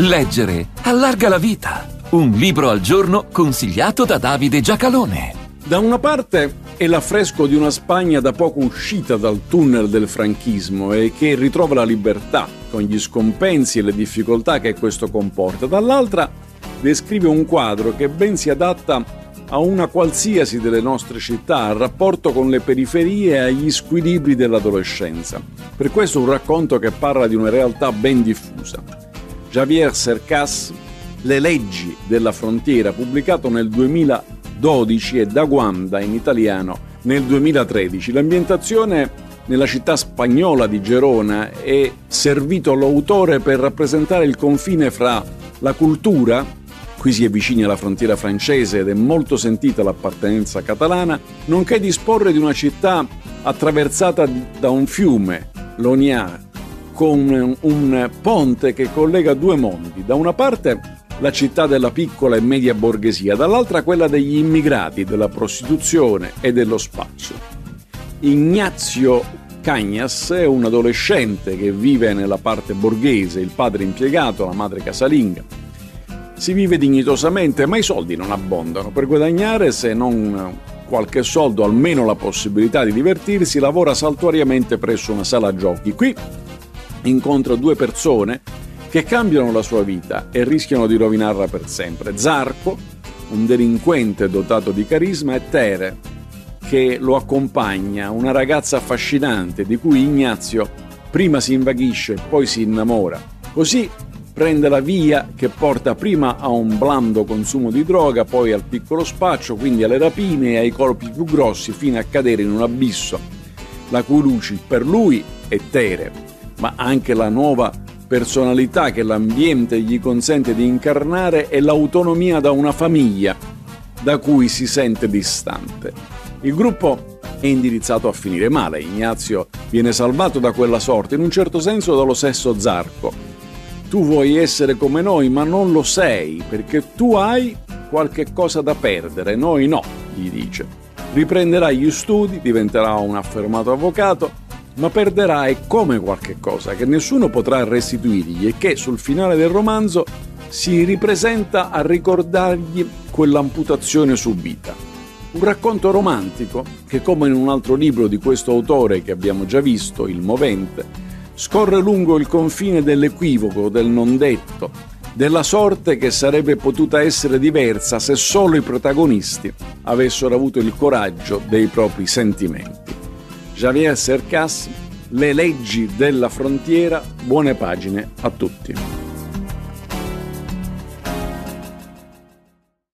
Leggere allarga la vita. Un libro al giorno consigliato da Davide Giacalone. Da una parte è l'affresco di una Spagna da poco uscita dal tunnel del franchismo e che ritrova la libertà, con gli scompensi e le difficoltà che questo comporta. Dall'altra descrive un quadro che ben si adatta a una qualsiasi delle nostre città, al rapporto con le periferie e agli squilibri dell'adolescenza. Per questo un racconto che parla di una realtà ben diffusa. Javier Cercas Le leggi della frontiera, pubblicato nel 2012 e da Guanda in italiano nel 2013. L'ambientazione nella città spagnola di Gerona è servito l'autore per rappresentare il confine fra la cultura, qui si è vicini alla frontiera francese ed è molto sentita l'appartenenza catalana, nonché disporre di una città attraversata da un fiume, l'Oniar, con un ponte che collega due mondi. Da una parte la città della piccola e media borghesia, dall'altra quella degli immigrati, della prostituzione e dello spaccio. Ignazio Cagnas è un adolescente che vive nella parte borghese, il padre impiegato, la madre casalinga. Si vive dignitosamente, ma i soldi non abbondano. Per guadagnare, se non qualche soldo, almeno la possibilità di divertirsi, lavora saltuariamente presso una sala giochi. Qui incontra due persone che cambiano la sua vita e rischiano di rovinarla per sempre. Zarco, un delinquente dotato di carisma, e Tere, che lo accompagna, una ragazza affascinante di cui Ignazio prima si invaghisce e poi si innamora. Così prende la via che porta prima a un blando consumo di droga, poi al piccolo spaccio, quindi alle rapine e ai colpi più grossi fino a cadere in un abisso, la cui luce per lui è Tere ma anche la nuova personalità che l'ambiente gli consente di incarnare e l'autonomia da una famiglia da cui si sente distante. Il gruppo è indirizzato a finire male. Ignazio viene salvato da quella sorte, in un certo senso dallo stesso Zarco. Tu vuoi essere come noi, ma non lo sei, perché tu hai qualche cosa da perdere, noi no, gli dice. Riprenderà gli studi, diventerà un affermato avvocato ma perderà e come qualche cosa che nessuno potrà restituirgli e che sul finale del romanzo si ripresenta a ricordargli quell'amputazione subita. Un racconto romantico che, come in un altro libro di questo autore che abbiamo già visto, Il Movente, scorre lungo il confine dell'equivoco, del non detto, della sorte che sarebbe potuta essere diversa se solo i protagonisti avessero avuto il coraggio dei propri sentimenti. Javier Cercas, Le leggi della frontiera, buone pagine a tutti.